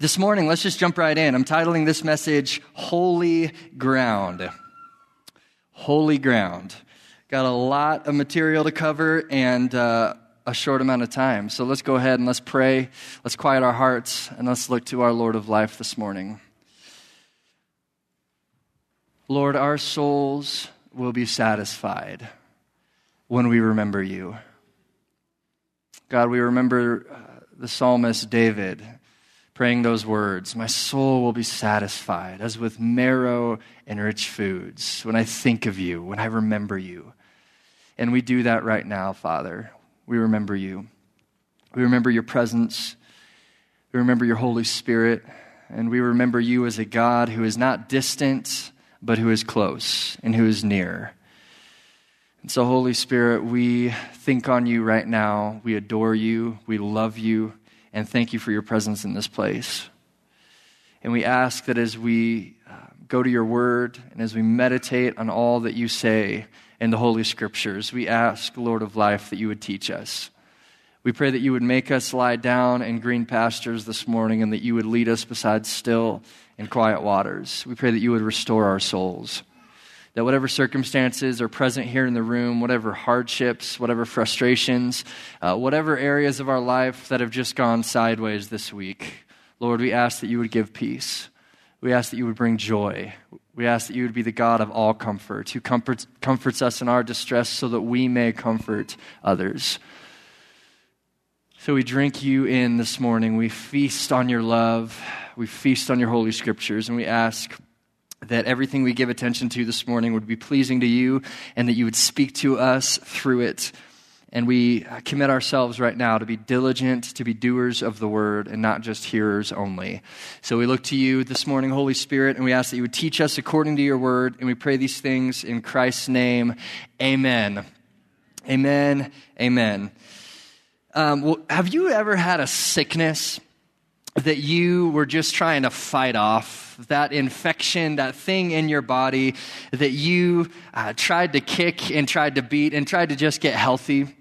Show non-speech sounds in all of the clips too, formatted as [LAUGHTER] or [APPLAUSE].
This morning, let's just jump right in. I'm titling this message Holy Ground. Holy Ground. Got a lot of material to cover and uh, a short amount of time. So let's go ahead and let's pray. Let's quiet our hearts and let's look to our Lord of life this morning. Lord, our souls will be satisfied when we remember you. God, we remember uh, the psalmist David praying those words My soul will be satisfied as with marrow and rich foods when I think of you, when I remember you. And we do that right now, Father. We remember you. We remember your presence. We remember your Holy Spirit. And we remember you as a God who is not distant, but who is close and who is near. And so, Holy Spirit, we think on you right now. We adore you. We love you and thank you for your presence in this place. And we ask that as we uh, go to your word and as we meditate on all that you say in the Holy Scriptures, we ask, Lord of life, that you would teach us. We pray that you would make us lie down in green pastures this morning and that you would lead us beside still and quiet waters. We pray that you would restore our souls that whatever circumstances are present here in the room, whatever hardships, whatever frustrations, uh, whatever areas of our life that have just gone sideways this week, Lord, we ask that you would give peace. We ask that you would bring joy. We ask that you would be the God of all comfort, who comforts, comforts us in our distress so that we may comfort others. So we drink you in this morning. We feast on your love. We feast on your holy scriptures, and we ask that everything we give attention to this morning would be pleasing to you and that you would speak to us through it. And we commit ourselves right now to be diligent, to be doers of the word, and not just hearers only. So we look to you this morning, Holy Spirit, and we ask that you would teach us according to your word. And we pray these things in Christ's name. Amen. Amen. Amen. Um, well, have you ever had a sickness that you were just trying to fight off? that infection, that thing in your body that you uh, tried to kick and tried to beat and tried to just get healthy.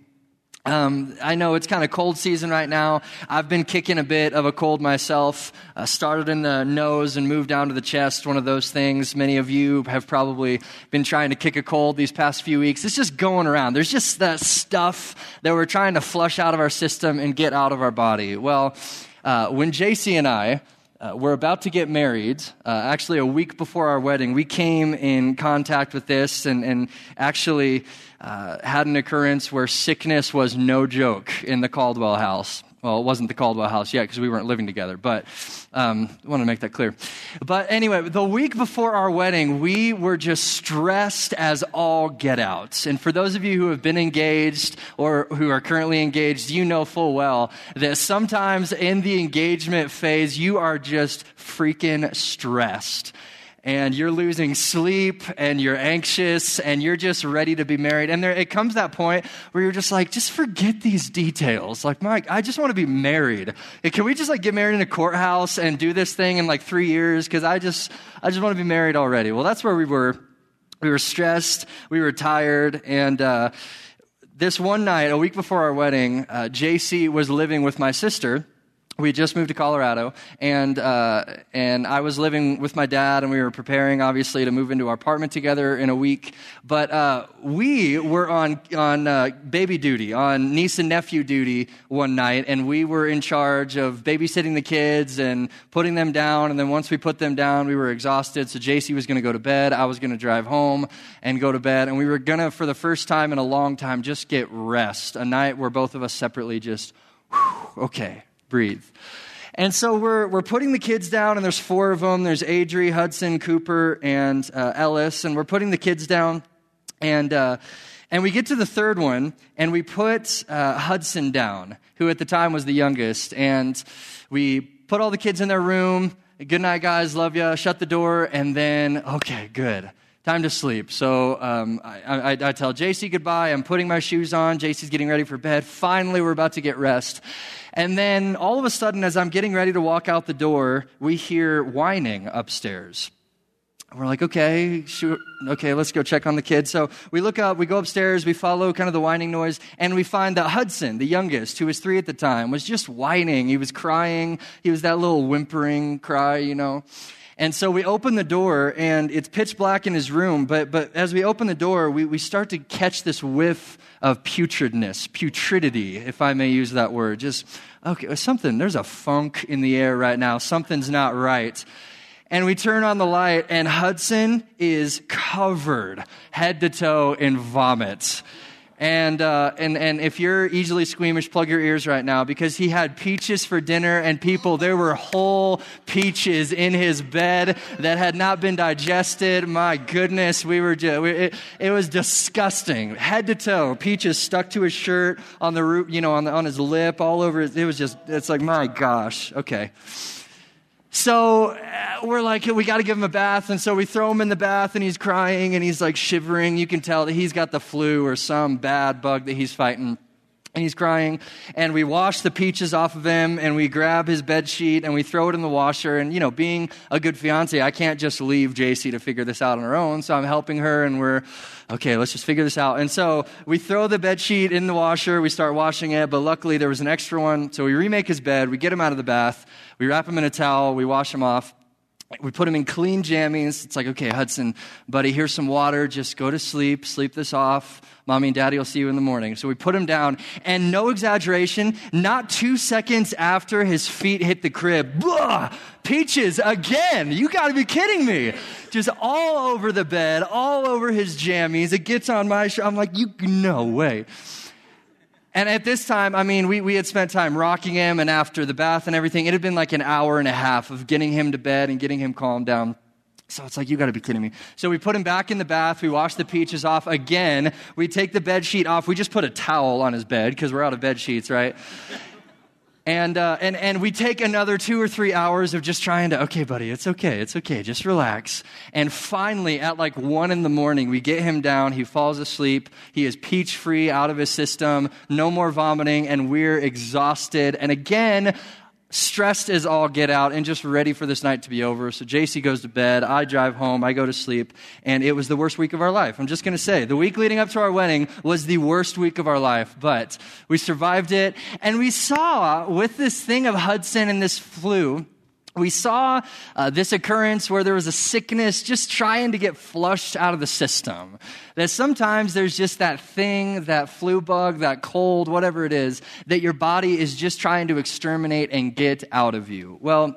Um, I know it's kind of cold season right now. I've been kicking a bit of a cold myself. Uh, started in the nose and moved down to the chest, one of those things. Many of you have probably been trying to kick a cold these past few weeks. It's just going around. There's just that stuff that we're trying to flush out of our system and get out of our body. Well, uh, when JC and I uh, we're about to get married. Uh, actually, a week before our wedding, we came in contact with this and, and actually uh, had an occurrence where sickness was no joke in the Caldwell house. Well, it wasn't the Caldwell house yet because we weren't living together, but um, I want to make that clear. But anyway, the week before our wedding, we were just stressed as all get out. And for those of you who have been engaged or who are currently engaged, you know full well that sometimes in the engagement phase, you are just freaking stressed and you're losing sleep and you're anxious and you're just ready to be married. And there, it comes that point where you're just like, just forget these details. Like, Mike, I just want to be married. Can we just like get married in a courthouse and do this thing in like three years? Because I just, I just want to be married already. Well, that's where we were. We were stressed. We were tired. And, uh, this one night, a week before our wedding, uh, JC was living with my sister we just moved to Colorado, and uh, and I was living with my dad, and we were preparing, obviously, to move into our apartment together in a week. But uh, we were on on uh, baby duty, on niece and nephew duty one night, and we were in charge of babysitting the kids and putting them down. And then once we put them down, we were exhausted. So JC was going to go to bed. I was going to drive home and go to bed, and we were going to, for the first time in a long time, just get rest. A night where both of us separately just, whew, okay breathe. And so we're, we're putting the kids down, and there's four of them. There's Adri, Hudson, Cooper, and uh, Ellis. And we're putting the kids down. And, uh, and we get to the third one, and we put uh, Hudson down, who at the time was the youngest. And we put all the kids in their room. Good night, guys. Love you. Shut the door. And then, okay, good time to sleep. So um, I, I, I, tell JC goodbye. I'm putting my shoes on. JC's getting ready for bed. Finally, we're about to get rest. And then all of a sudden, as I'm getting ready to walk out the door, we hear whining upstairs. we're like, okay, sure, okay, let's go check on the kids. So we look up, we go upstairs, we follow kind of the whining noise, and we find that Hudson, the youngest, who was three at the time, was just whining. He was crying. He was that little whimpering cry, you know. And so we open the door, and it's pitch black in his room. But, but as we open the door, we, we start to catch this whiff of putridness, putridity, if I may use that word. Just, okay, something, there's a funk in the air right now. Something's not right and we turn on the light, and Hudson is covered head to toe in vomit. And, uh, and, and if you're easily squeamish, plug your ears right now because he had peaches for dinner, and people, there were whole peaches in his bed that had not been digested. My goodness, we were just, it, it was disgusting. Head to toe, peaches stuck to his shirt, on the roof, you know, on, the, on his lip, all over. It was just, it's like, my gosh, okay. So uh, we're like, we got to give him a bath. And so we throw him in the bath and he's crying and he's like shivering. You can tell that he's got the flu or some bad bug that he's fighting. And he's crying. And we wash the peaches off of him and we grab his bed sheet and we throw it in the washer. And, you know, being a good fiance, I can't just leave JC to figure this out on her own. So I'm helping her and we're, okay, let's just figure this out. And so we throw the bed sheet in the washer. We start washing it. But luckily there was an extra one. So we remake his bed. We get him out of the bath. We wrap him in a towel, we wash him off. We put him in clean jammies. It's like, okay, Hudson, buddy, here's some water. Just go to sleep, sleep this off. Mommy and daddy will see you in the morning. So we put him down, and no exaggeration, not two seconds after his feet hit the crib, blah, peaches again. You gotta be kidding me. Just all over the bed, all over his jammies. It gets on my shirt. I'm like, you, no way. And at this time, I mean, we, we had spent time rocking him, and after the bath and everything, it had been like an hour and a half of getting him to bed and getting him calmed down. So it's like, you gotta be kidding me. So we put him back in the bath. We wash the peaches off again. We take the bed sheet off. We just put a towel on his bed because we're out of bed sheets, right? And, uh, and, and we take another two or three hours of just trying to, okay, buddy, it's okay, it's okay, just relax. And finally, at like one in the morning, we get him down, he falls asleep, he is peach free out of his system, no more vomiting, and we're exhausted. And again, stressed as all get out and just ready for this night to be over. So JC goes to bed, I drive home, I go to sleep, and it was the worst week of our life. I'm just going to say, the week leading up to our wedding was the worst week of our life, but we survived it. And we saw with this thing of Hudson and this flu, we saw uh, this occurrence where there was a sickness just trying to get flushed out of the system. That sometimes there's just that thing, that flu bug, that cold, whatever it is, that your body is just trying to exterminate and get out of you. Well,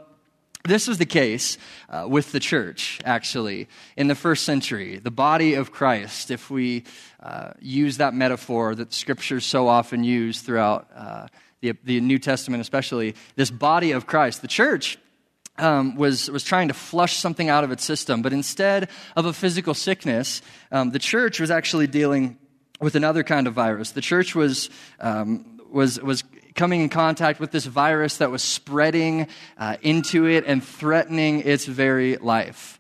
this was the case uh, with the church, actually, in the first century, the body of Christ, if we uh, use that metaphor that scriptures so often use throughout uh, the, the New Testament, especially, this body of Christ. The church um, was, was trying to flush something out of its system. But instead of a physical sickness, um, the church was actually dealing with another kind of virus. The church was, um, was, was coming in contact with this virus that was spreading uh, into it and threatening its very life.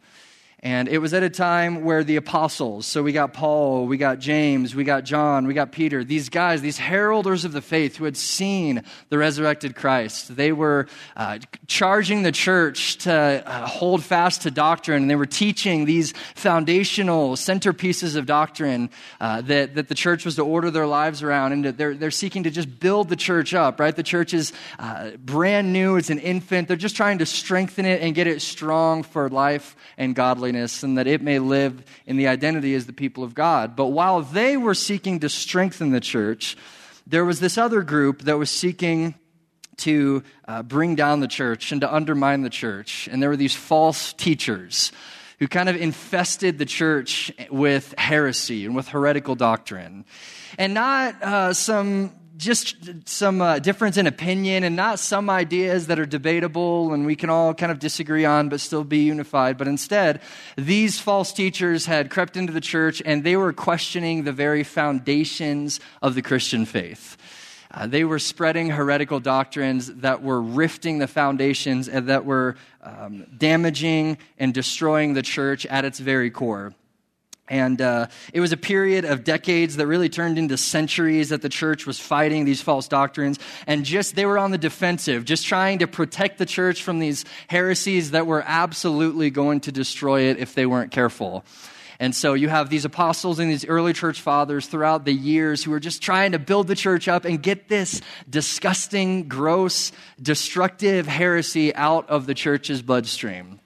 And it was at a time where the apostles, so we got Paul, we got James, we got John, we got Peter, these guys, these heralders of the faith who had seen the resurrected Christ, they were uh, charging the church to uh, hold fast to doctrine. And they were teaching these foundational centerpieces of doctrine uh, that, that the church was to order their lives around. And they're, they're seeking to just build the church up, right? The church is uh, brand new, it's an infant. They're just trying to strengthen it and get it strong for life and godliness and that it may live in the identity as the people of God. But while they were seeking to strengthen the church, there was this other group that was seeking to uh, bring down the church and to undermine the church. And there were these false teachers who kind of infested the church with heresy and with heretical doctrine. And not uh, some just some uh, difference in opinion and not some ideas that are debatable and we can all kind of disagree on but still be unified. But instead, these false teachers had crept into the church and they were questioning the very foundations of the Christian faith. Uh, they were spreading heretical doctrines that were rifting the foundations and that were um, damaging and destroying the church at its very core. And uh, it was a period of decades that really turned into centuries that the church was fighting these false doctrines. And just they were on the defensive, just trying to protect the church from these heresies that were absolutely going to destroy it if they weren't careful. And so you have these apostles and these early church fathers throughout the years who are just trying to build the church up and get this disgusting, gross, destructive heresy out of the church's bloodstream.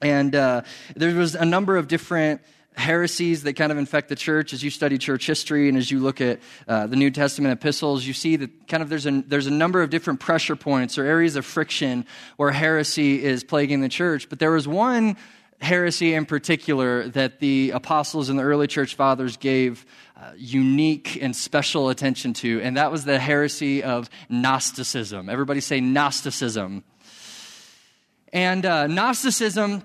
And uh, there was a number of different heresies that kind of infect the church. As you study church history and as you look at uh, the new testament epistles you see that kind of there's a, there's a number of different pressure points or areas of friction where heresy is plaguing the church. But there was one heresy in particular that the apostles and the early church fathers gave uh, unique and special attention to and that was the heresy of gnosticism. Everybody say gnosticism. And uh, gnosticism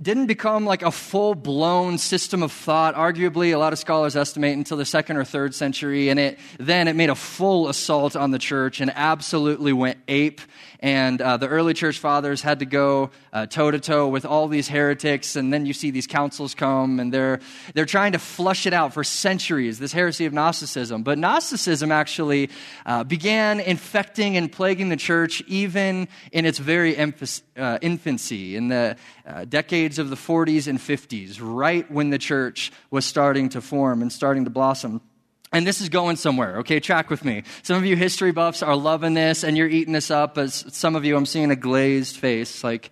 didn't become like a full blown system of thought, arguably, a lot of scholars estimate until the second or third century. And it, then it made a full assault on the church and absolutely went ape and uh, the early church fathers had to go toe to toe with all these heretics. And then you see these councils come, and they're, they're trying to flush it out for centuries, this heresy of Gnosticism. But Gnosticism actually uh, began infecting and plaguing the church even in its very emph- uh, infancy, in the uh, decades of the 40s and 50s, right when the church was starting to form and starting to blossom. And this is going somewhere, okay? Track with me. Some of you history buffs are loving this and you're eating this up. As some of you, I'm seeing a glazed face, like,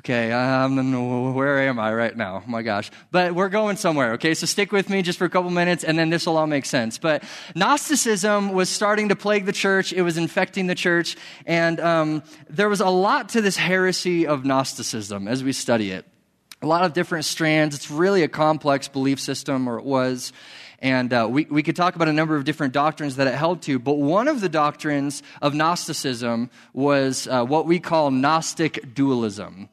okay, um, where am I right now? Oh my gosh. But we're going somewhere, okay? So stick with me just for a couple minutes and then this will all make sense. But Gnosticism was starting to plague the church, it was infecting the church, and um, there was a lot to this heresy of Gnosticism as we study it. A lot of different strands. It's really a complex belief system, or it was. And uh, we, we could talk about a number of different doctrines that it held to, but one of the doctrines of Gnosticism was uh, what we call Gnostic dualism.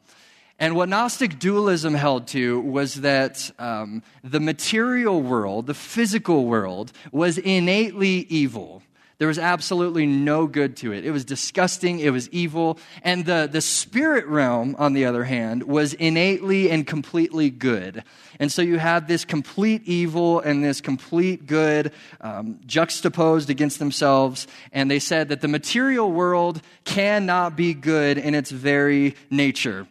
And what Gnostic dualism held to was that um, the material world, the physical world, was innately evil. There was absolutely no good to it. It was disgusting. It was evil. And the, the spirit realm, on the other hand, was innately and completely good. And so you had this complete evil and this complete good um, juxtaposed against themselves. And they said that the material world cannot be good in its very nature.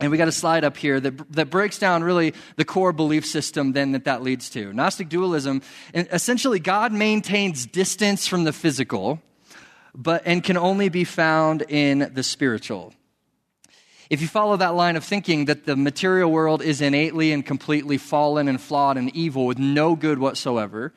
And we got a slide up here that, that breaks down really the core belief system then that that leads to. Gnostic dualism, essentially, God maintains distance from the physical, but and can only be found in the spiritual. If you follow that line of thinking that the material world is innately and completely fallen and flawed and evil with no good whatsoever,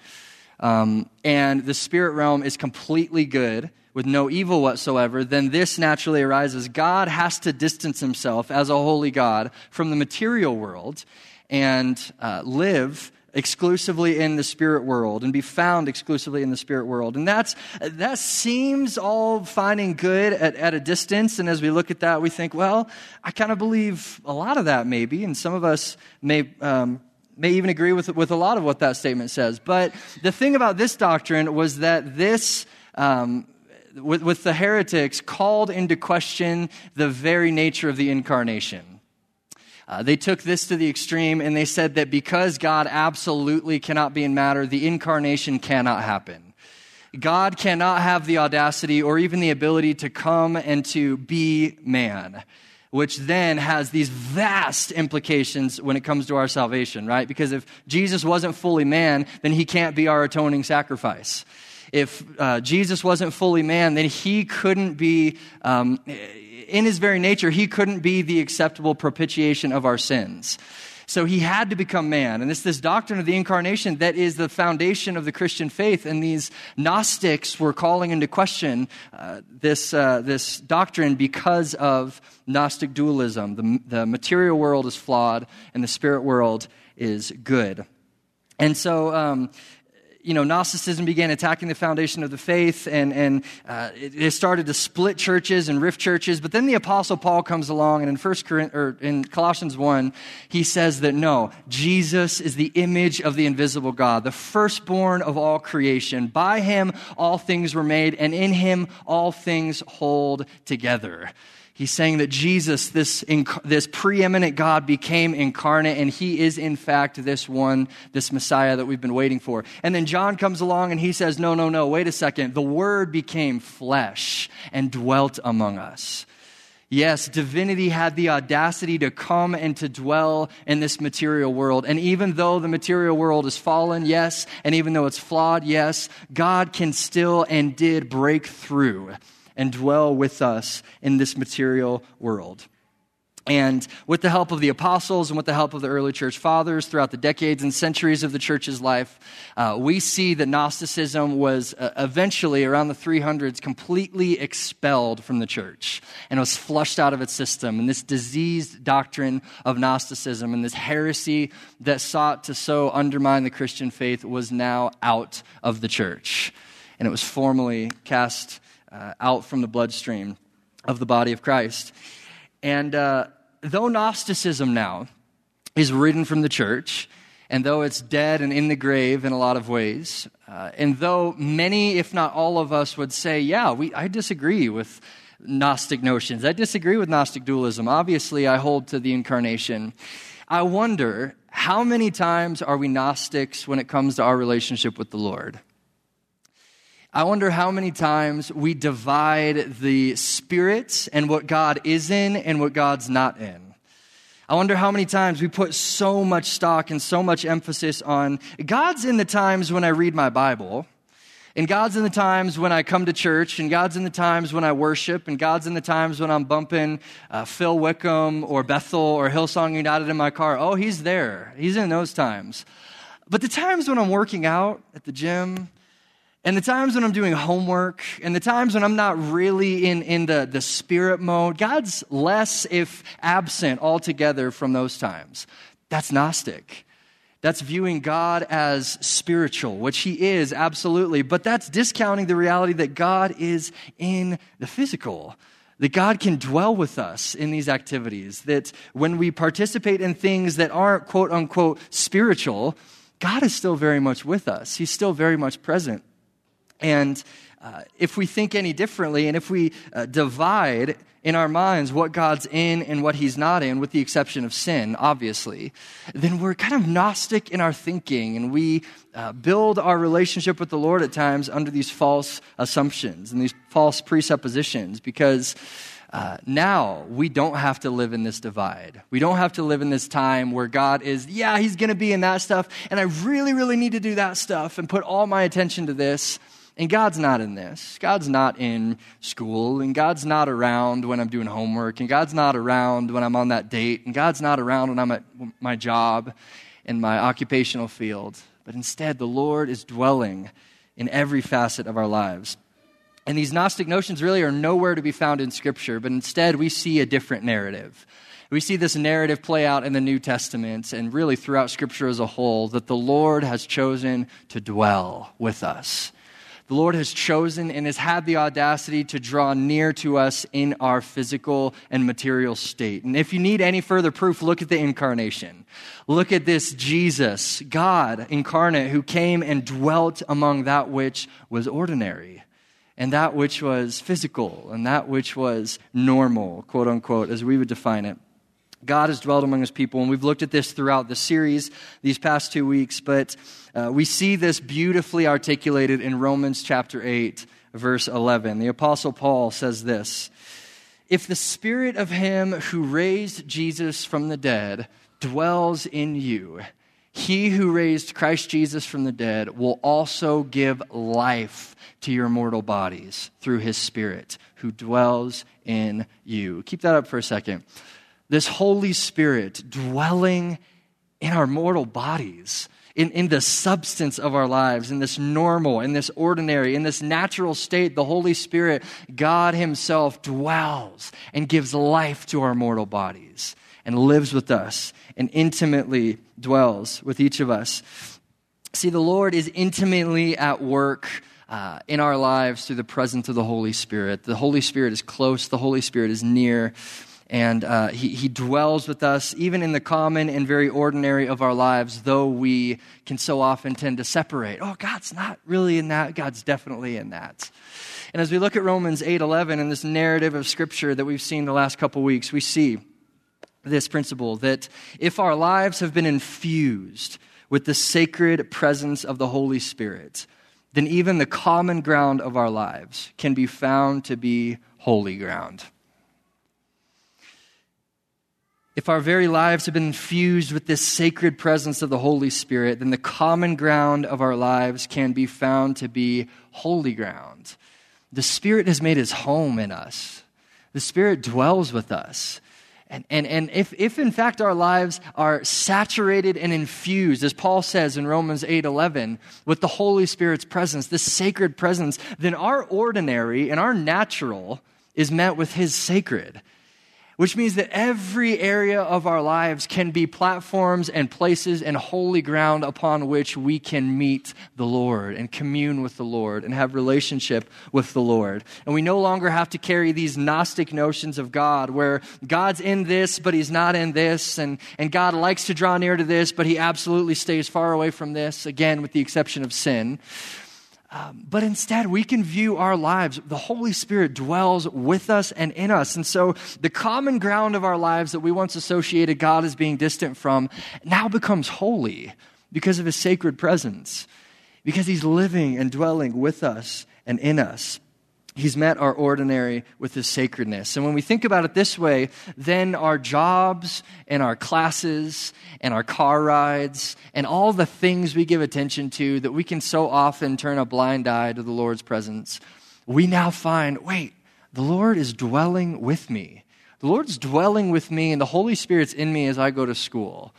um, and the spirit realm is completely good with no evil whatsoever, then this naturally arises. God has to distance himself as a holy God from the material world and uh, live exclusively in the spirit world and be found exclusively in the spirit world. And that's, that seems all fine and good at, at a distance. And as we look at that, we think, well, I kind of believe a lot of that maybe. And some of us may, um, may even agree with, with a lot of what that statement says. But the thing about this doctrine was that this, um, with, with the heretics, called into question the very nature of the incarnation. Uh, they took this to the extreme and they said that because God absolutely cannot be in matter, the incarnation cannot happen. God cannot have the audacity or even the ability to come and to be man, which then has these vast implications when it comes to our salvation, right? Because if Jesus wasn't fully man, then he can't be our atoning sacrifice if uh, Jesus wasn't fully man, then he couldn't be, um, in his very nature, he couldn't be the acceptable propitiation of our sins. So he had to become man. And it's this doctrine of the incarnation that is the foundation of the Christian faith. And these Gnostics were calling into question uh, this, uh, this doctrine because of Gnostic dualism. The, the material world is flawed and the spirit world is good. And so, um, you know, Gnosticism began attacking the foundation of the faith and, and uh, it, it, started to split churches and rift churches. But then the Apostle Paul comes along and in, First or in Colossians 1, he says that no, Jesus is the image of the invisible God, the firstborn of all creation. By him all things were made, and in him all things hold together. He's saying that Jesus, this, this preeminent God, became incarnate, and he is, in fact, this one, this Messiah that we've been waiting for. And then John comes along and he says, No, no, no, wait a second. The Word became flesh and dwelt among us. Yes, divinity had the audacity to come and to dwell in this material world. And even though the material world is fallen, yes, and even though it's flawed, yes, God can still and did break through and dwell with us in this material world. And with the help of the apostles and with the help of the early church fathers throughout the decades and centuries of the church's life, uh, we see that Gnosticism was uh, eventually, around the 300s, completely expelled from the church and was flushed out of its system. And this diseased doctrine of Gnosticism and this heresy that sought to so undermine the Christian faith was now out of the church. And it was formally cast uh, out from the bloodstream of the body of Christ. And uh, though Gnosticism now is ridden from the church, and though it's dead and in the grave in a lot of ways, uh, and though many, if not all of us, would say, yeah, we, I disagree with Gnostic notions, I disagree with Gnostic dualism. Obviously, I hold to the incarnation. I wonder how many times are we Gnostics when it comes to our relationship with the Lord? I wonder how many times we divide the Spirit and what God is in and what God's not in. I wonder how many times we put so much stock and so much emphasis on God's in the times when I read my Bible, and God's in the times when I come to church, and God's in the times when I worship, and God's in the times when I'm bumping uh, Phil Wickham or Bethel or Hillsong United in my car. Oh, He's there. He's in those times. But the times when I'm working out at the gym, and the times when I'm doing homework, and the times when I'm not really in, in the, the spirit mode, God's less, if absent altogether from those times. That's Gnostic. That's viewing God as spiritual, which He is, absolutely. But that's discounting the reality that God is in the physical. That God can dwell with us in these activities. That when we participate in things that aren't quote unquote spiritual, God is still very much with us. He's still very much present. And uh, if we think any differently, and if we uh, divide in our minds what God's in and what He's not in, with the exception of sin, obviously, then we're kind of Gnostic in our thinking, and we uh, build our relationship with the Lord at times under these false assumptions and these false presuppositions because. Uh, now we don't have to live in this divide. We don't have to live in this time where God is, yeah, He's going to be in that stuff, and I really, really need to do that stuff and put all my attention to this. And God's not in this. God's not in school, and God's not around when I'm doing homework, and God's not around when I'm on that date, and God's not around when I'm at my job in my occupational field. But instead, the Lord is dwelling in every facet of our lives. And these Gnostic notions really are nowhere to be found in Scripture, but instead we see a different narrative. We see this narrative play out in the New Testament and really throughout Scripture as a whole that the Lord has chosen to dwell with us the Lord has chosen and has had the audacity to draw near to us in our physical and material state. And if you need any further proof, look at the incarnation. Look at this Jesus, God incarnate, who came and dwelt among that which was ordinary and that which was physical and that which was normal, quote unquote, as we would define it. God has dwelled among his people, and we've looked at this throughout the series these past two weeks, but uh, we see this beautifully articulated in Romans chapter 8, verse 11. The Apostle Paul says this If the spirit of him who raised Jesus from the dead dwells in you, he who raised Christ Jesus from the dead will also give life to your mortal bodies through his spirit who dwells in you. Keep that up for a second this Holy Spirit dwelling in our mortal bodies, in, in the substance of our lives, in this normal, in this ordinary, in this natural state, the Holy Spirit, God Himself dwells and gives life to our mortal bodies and lives with us and intimately dwells with each of us. See, the Lord is intimately at work. Uh, in our lives through the presence of the Holy Spirit. The Holy Spirit is close, the Holy Spirit is near. And uh, he, he dwells with us, even in the common and very ordinary of our lives, though we can so often tend to separate. Oh, God's not really in that. God's definitely in that. And as we look at Romans 8:11 and this narrative of scripture that we've seen the last couple weeks, we see this principle that if our lives have been infused with the sacred presence of the Holy Spirit, then even the common ground of our lives can be found to be holy ground. If our very lives have been infused with this sacred presence of the Holy Spirit, then the common ground of our lives can be found to be holy ground. The Spirit has made his home in us, the Spirit dwells with us. And, and, and if, if in fact our lives are saturated and infused, as Paul says in Romans 8 11, with the Holy Spirit's presence, this sacred presence, then our ordinary and our natural is met with his sacred which means that every area of our lives can be platforms and places and holy ground upon which we can meet the Lord and commune with the Lord and have relationship with the Lord. And we no longer have to carry these Gnostic notions of God where God's in this, but he's not in this, and, and God likes to draw near to this, but he absolutely stays far away from this, again, with the exception of sin. Um, but instead, we can view our lives. The Holy Spirit dwells with us and in us. And so, the common ground of our lives that we once associated God as being distant from now becomes holy because of His sacred presence, because He's living and dwelling with us and in us. He's met our ordinary with his sacredness. And when we think about it this way, then our jobs and our classes and our car rides and all the things we give attention to that we can so often turn a blind eye to the Lord's presence, we now find wait, the Lord is dwelling with me. The Lord's dwelling with me, and the Holy Spirit's in me as I go to school.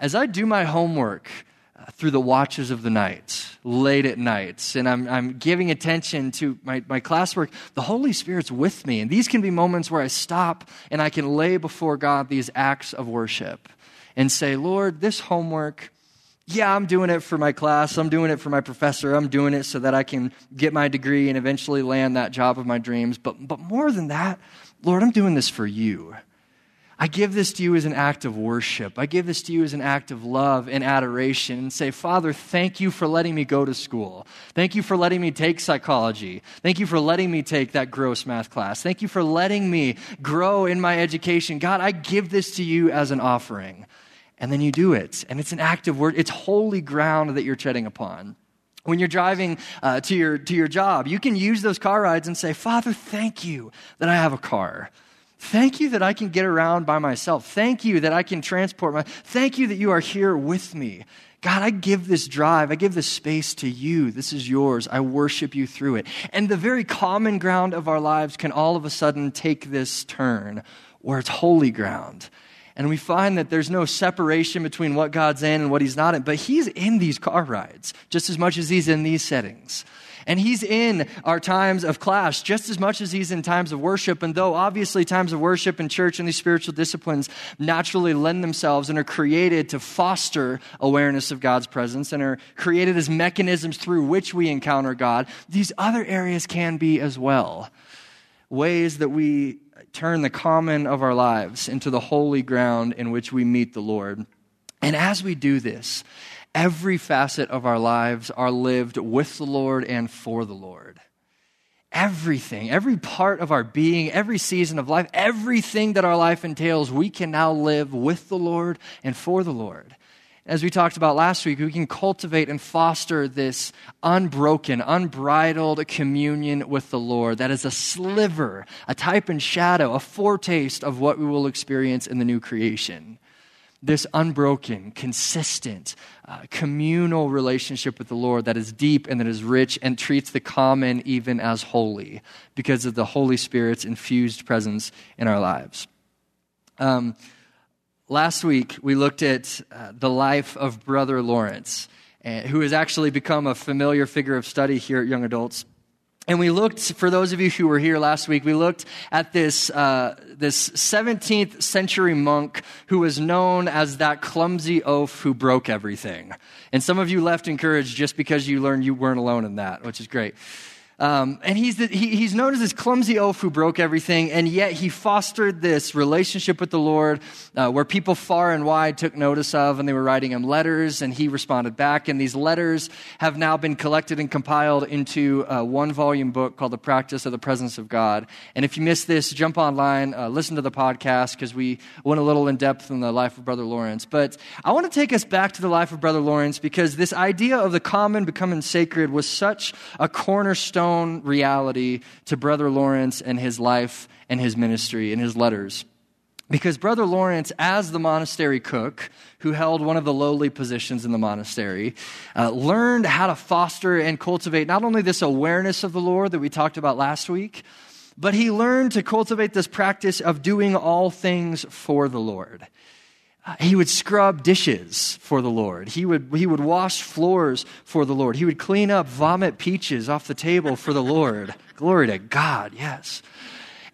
As I do my homework, through the watches of the night, late at nights, and I'm, I'm giving attention to my, my classwork, the Holy Spirit's with me. And these can be moments where I stop and I can lay before God these acts of worship and say, Lord, this homework, yeah, I'm doing it for my class, I'm doing it for my professor, I'm doing it so that I can get my degree and eventually land that job of my dreams. But, but more than that, Lord, I'm doing this for you. I give this to you as an act of worship. I give this to you as an act of love and adoration and say, Father, thank you for letting me go to school. Thank you for letting me take psychology. Thank you for letting me take that gross math class. Thank you for letting me grow in my education. God, I give this to you as an offering. And then you do it. And it's an act of word. It's holy ground that you're treading upon. When you're driving uh, to, your, to your job, you can use those car rides and say, Father, thank you that I have a car. Thank you that I can get around by myself. Thank you that I can transport my. Thank you that you are here with me. God, I give this drive, I give this space to you. This is yours. I worship you through it. And the very common ground of our lives can all of a sudden take this turn where it's holy ground. And we find that there's no separation between what God's in and what He's not in, but He's in these car rides just as much as He's in these settings. And He's in our times of class just as much as He's in times of worship. And though obviously times of worship and church and these spiritual disciplines naturally lend themselves and are created to foster awareness of God's presence and are created as mechanisms through which we encounter God, these other areas can be as well. Ways that we turn the common of our lives into the holy ground in which we meet the Lord. And as we do this, every facet of our lives are lived with the Lord and for the Lord. Everything, every part of our being, every season of life, everything that our life entails, we can now live with the Lord and for the Lord. As we talked about last week, we can cultivate and foster this unbroken, unbridled communion with the Lord that is a sliver, a type and shadow, a foretaste of what we will experience in the new creation this unbroken, consistent, uh, communal relationship with the Lord that is deep and that is rich and treats the common even as holy because of the Holy Spirit's infused presence in our lives. Um, last week, we looked at uh, the life of Brother Lawrence, uh, who has actually become a familiar figure of study here at Young Adults. And we looked, for those of you who were here last week, we looked at this, uh, this 17th century monk who was known as that clumsy oaf who broke everything. And some of you left encouraged just because you learned you weren't alone in that, which is great. Um, and he's, the, he, he's known as this clumsy oaf who broke everything, and yet he fostered this relationship with the Lord uh, where people far and wide took notice of, and they were writing him letters, and he responded back. And these letters have now been collected and compiled into a one volume book called The Practice of the Presence of God. And if you missed this, jump online, uh, listen to the podcast, because we went a little in depth in the life of Brother Lawrence. But I want to take us back to the life of Brother Lawrence because this idea of the common becoming sacred was such a cornerstone reality to Brother Lawrence and his life and his ministry and his letters. Because Brother Lawrence, as the monastery cook, who held one of the lowly positions in the monastery, uh, learned how to foster and cultivate not only this awareness of the Lord that we talked about last week, but he learned to cultivate this practice of doing all things for the Lord. Uh, he would scrub dishes for the Lord. He would, he would wash floors for the Lord. He would clean up vomit peaches off the table for the Lord. [LAUGHS] Glory to God, yes.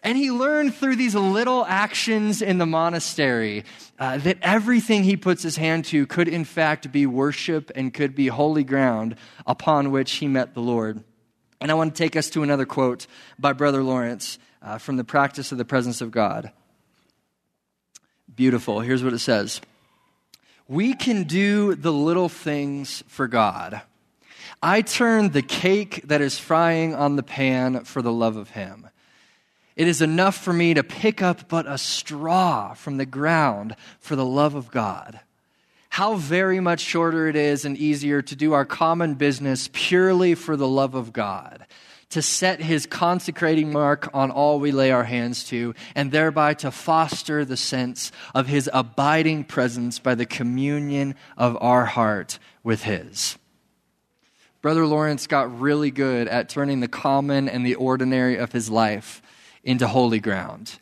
And he learned through these little actions in the monastery uh, that everything he puts his hand to could, in fact, be worship and could be holy ground upon which he met the Lord. And I want to take us to another quote by Brother Lawrence uh, from the practice of the presence of God. Beautiful. Here's what it says We can do the little things for God. I turn the cake that is frying on the pan for the love of Him. It is enough for me to pick up but a straw from the ground for the love of God. How very much shorter it is and easier to do our common business purely for the love of God to set his consecrating mark on all we lay our hands to, and thereby to foster the sense of his abiding presence by the communion of our heart with his. Brother Lawrence got really good at turning the common and the ordinary of his life into holy ground.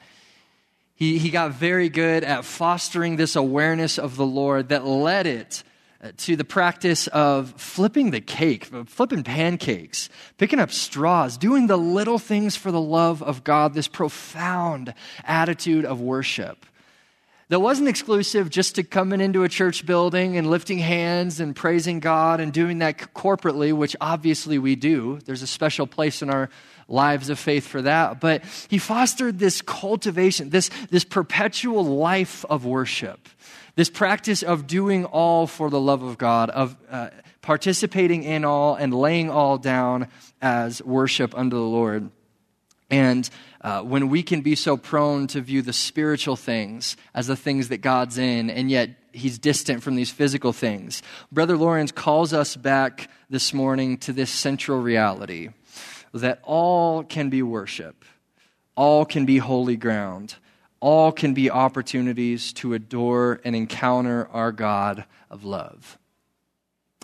He, he got very good at fostering this awareness of the Lord that led it to the practice of flipping the cake, flipping pancakes, picking up straws, doing the little things for the love of God, this profound attitude of worship that wasn't exclusive just to coming into a church building and lifting hands and praising God and doing that corporately, which obviously we do. There's a special place in our lives of faith for that. But he fostered this cultivation, this, this perpetual life of worship this practice of doing all for the love of God, of uh, participating in all and laying all down as worship unto the Lord. And uh, when we can be so prone to view the spiritual things as the things that God's in, and yet he's distant from these physical things, Brother Lawrence calls us back this morning to this central reality that all can be worship, all can be holy ground all can be opportunities to adore and encounter our God of love.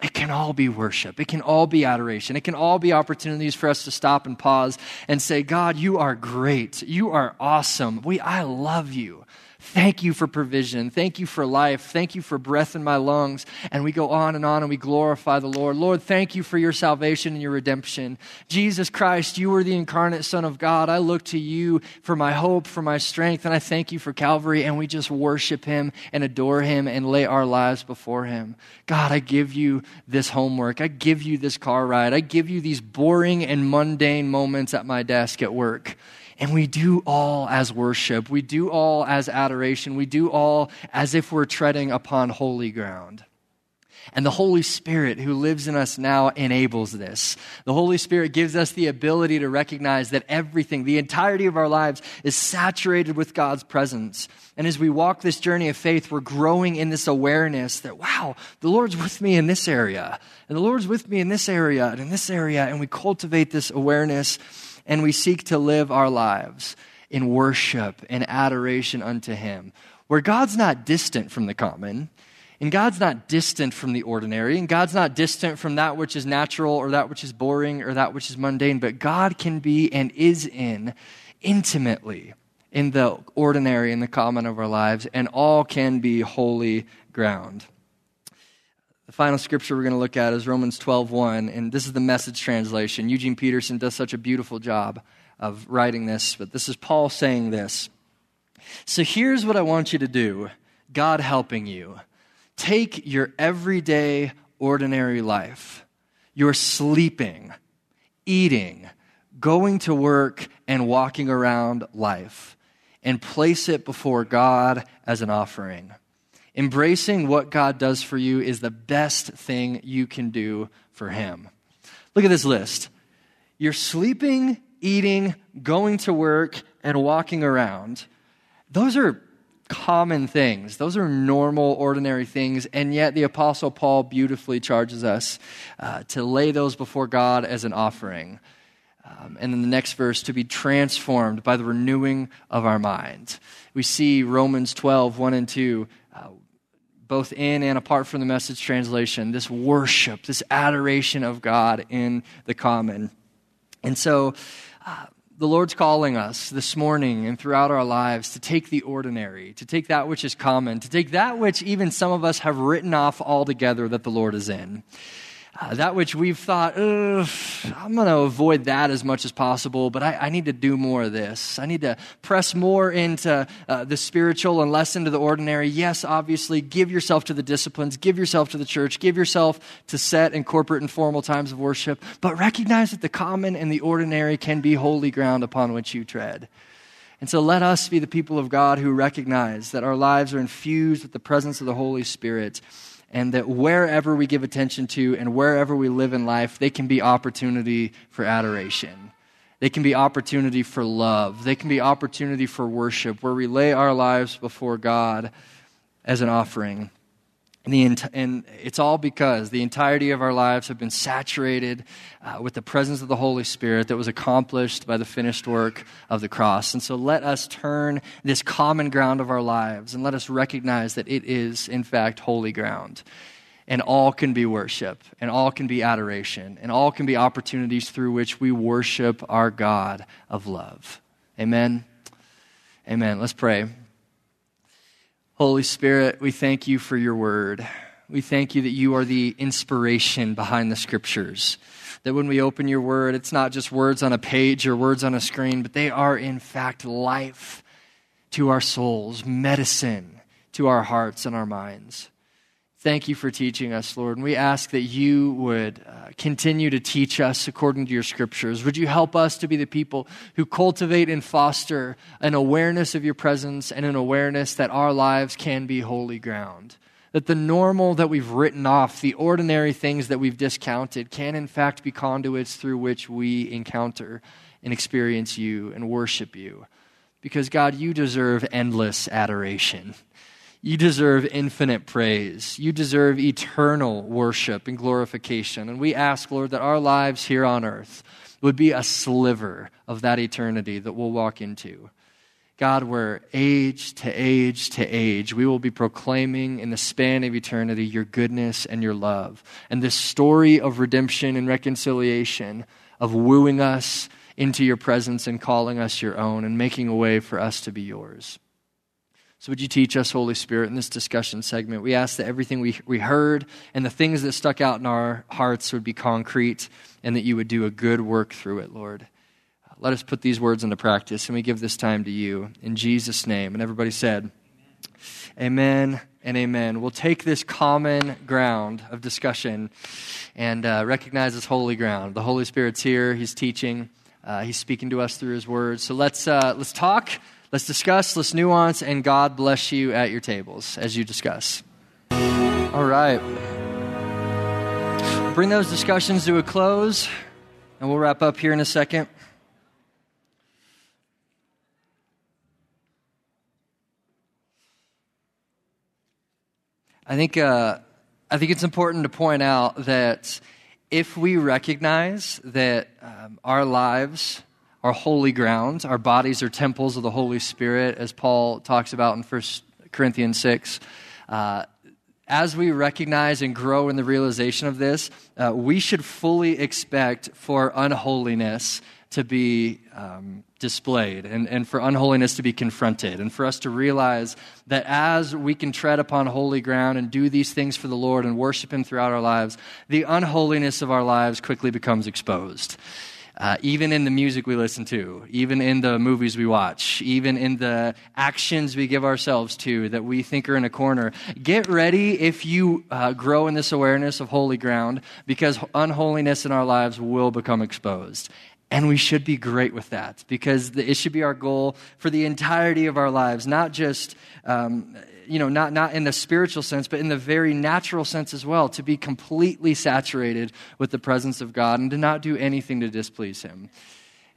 It can all be worship. It can all be adoration. It can all be opportunities for us to stop and pause and say, God, you are great. You are awesome. We, I love you. Thank you for provision. Thank you for life. Thank you for breath in my lungs. And we go on and on and we glorify the Lord. Lord, thank you for your salvation and your redemption. Jesus Christ, you are the incarnate Son of God. I look to you for my hope, for my strength, and I thank you for Calvary. And we just worship him and adore him and lay our lives before him. God, I give you this homework. I give you this car ride. I give you these boring and mundane moments at my desk at work. And we do all as worship. We do all as adoration. We do all as if we're treading upon holy ground. And the Holy Spirit who lives in us now enables this. The Holy Spirit gives us the ability to recognize that everything, the entirety of our lives, is saturated with God's presence. And as we walk this journey of faith, we're growing in this awareness that, wow, the Lord's with me in this area, and the Lord's with me in this area, and in this area. And we cultivate this awareness and we seek to live our lives in worship and adoration unto Him, where God's not distant from the common, and God's not distant from the ordinary, and God's not distant from that which is natural or that which is boring or that which is mundane, but God can be and is in intimately in the ordinary and the common of our lives, and all can be holy ground. The final scripture we're going to look at is Romans 12:1, and this is the message translation. Eugene Peterson does such a beautiful job of writing this, but this is Paul saying this. So here's what I want you to do, God helping you. Take your everyday ordinary life. Your sleeping, eating, going to work and walking around life and place it before God as an offering. Embracing what God does for you is the best thing you can do for Him. Look at this list. You're sleeping, eating, going to work, and walking around. Those are common things. Those are normal, ordinary things. And yet, the Apostle Paul beautifully charges us uh, to lay those before God as an offering. Um, and in the next verse, to be transformed by the renewing of our mind. We see Romans 12, 1 and 2, uh, both in and apart from the message translation, this worship, this adoration of God in the common. And so, uh, the Lord's calling us this morning and throughout our lives to take the ordinary, to take that which is common, to take that which even some of us have written off altogether that the Lord is in. Uh, that which we've thought, I'm going to avoid that as much as possible, but I, I, need to do more of this. I need to press more into uh, the spiritual and less into the ordinary. Yes, obviously, give yourself to the disciplines, give yourself to the church, give yourself to set and corporate and formal times of worship, but recognize that the common and the ordinary can be holy ground upon which you tread. And so let us be the people of God who recognize that our lives are infused with the presence of the Holy Spirit and that wherever we give attention to and wherever we live in life, they can be opportunity for adoration. They can be opportunity for love. They can be opportunity for worship, where we lay our lives before God as an offering. And, and, it's all because the entirety of our lives have been saturated uh, with the presence of the Holy Spirit that was accomplished by the finished work of the cross. And so let us turn this common ground of our lives and let us recognize that it is, in fact, holy ground. And all can be worship, and all can be adoration, and all can be opportunities through which we worship our God of love. Amen. Amen. Let's pray. Holy Spirit, we thank you for your word. We thank you that you are the inspiration behind the scriptures. That when we open your word, it's not just words on a page or words on a screen, but they are in fact life to our souls, medicine to our hearts and our minds. Thank you for teaching us, Lord. And we ask that you would uh, continue to teach us according to your scriptures. Would you help us to be the people who cultivate and foster an awareness of your presence and an awareness that our lives can be holy ground? That the normal that we've written off, the ordinary things that we've discounted, can in fact be conduits through which we encounter and experience you and worship you. Because, God, you deserve endless adoration. You deserve infinite praise. You deserve eternal worship and glorification. And we ask, Lord, that our lives here on earth would be a sliver of that eternity that we'll walk into. God, where age to age to age, we will be proclaiming in the span of eternity your goodness and your love. And this story of redemption and reconciliation, of wooing us into your presence and calling us your own and making a way for us to be yours. So, would you teach us, Holy Spirit, in this discussion segment? We ask that everything we, we heard and the things that stuck out in our hearts would be concrete and that you would do a good work through it, Lord. Let us put these words into practice and we give this time to you. In Jesus' name. And everybody said, Amen, amen and amen. We'll take this common ground of discussion and uh, recognize this holy ground. The Holy Spirit's here, He's teaching, uh, He's speaking to us through His words. So let's, uh, let's talk. Let's discuss, let's nuance, and God bless you at your tables as you discuss. All right. Bring those discussions to a close, and we'll wrap up here in a second. I think, uh, I think it's important to point out that if we recognize that um, our lives are holy ground. Our bodies are temples of the Holy Spirit, as Paul talks about in 1 Corinthians 6. Uh, as we recognize and grow in the realization of this, uh, we should fully expect for unholiness to be um, displayed and, and for unholiness to be confronted, and for us to realize that as we can tread upon holy ground and do these things for the Lord and worship Him throughout our lives, the unholiness of our lives quickly becomes exposed. Uh, even in the music we listen to, even in the movies we watch, even in the actions we give ourselves to that we think are in a corner. Get ready if you uh, grow in this awareness of holy ground because unholiness in our lives will become exposed. And we should be great with that because it should be our goal for the entirety of our lives, not just, um, you know, not, not in the spiritual sense, but in the very natural sense as well, to be completely saturated with the presence of God and to not do anything to displease Him.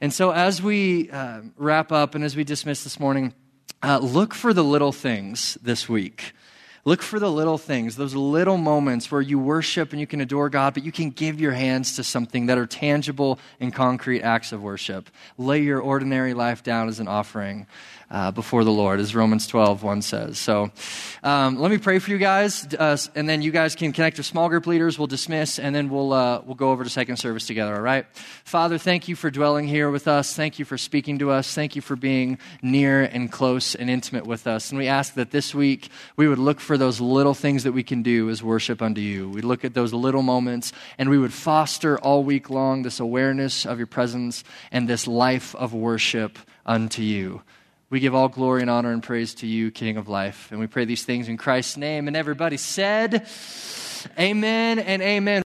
And so, as we uh, wrap up and as we dismiss this morning, uh, look for the little things this week. Look for the little things, those little moments where you worship and you can adore God, but you can give your hands to something that are tangible and concrete acts of worship. Lay your ordinary life down as an offering uh, before the Lord, as Romans 12, 1 says. So um, let me pray for you guys, uh, and then you guys can connect with small group leaders. We'll dismiss, and then we'll, uh, we'll go over to second service together, all right? Father, thank you for dwelling here with us. Thank you for speaking to us. Thank you for being near and close and intimate with us. And we ask that this week we would look for those little things that we can do as worship unto you. We look at those little moments, and we would foster all week long this awareness of your presence and this life of worship unto you. We give all glory and honor and praise to you, King of life. And we pray these things in Christ's name. And everybody said, Amen and amen.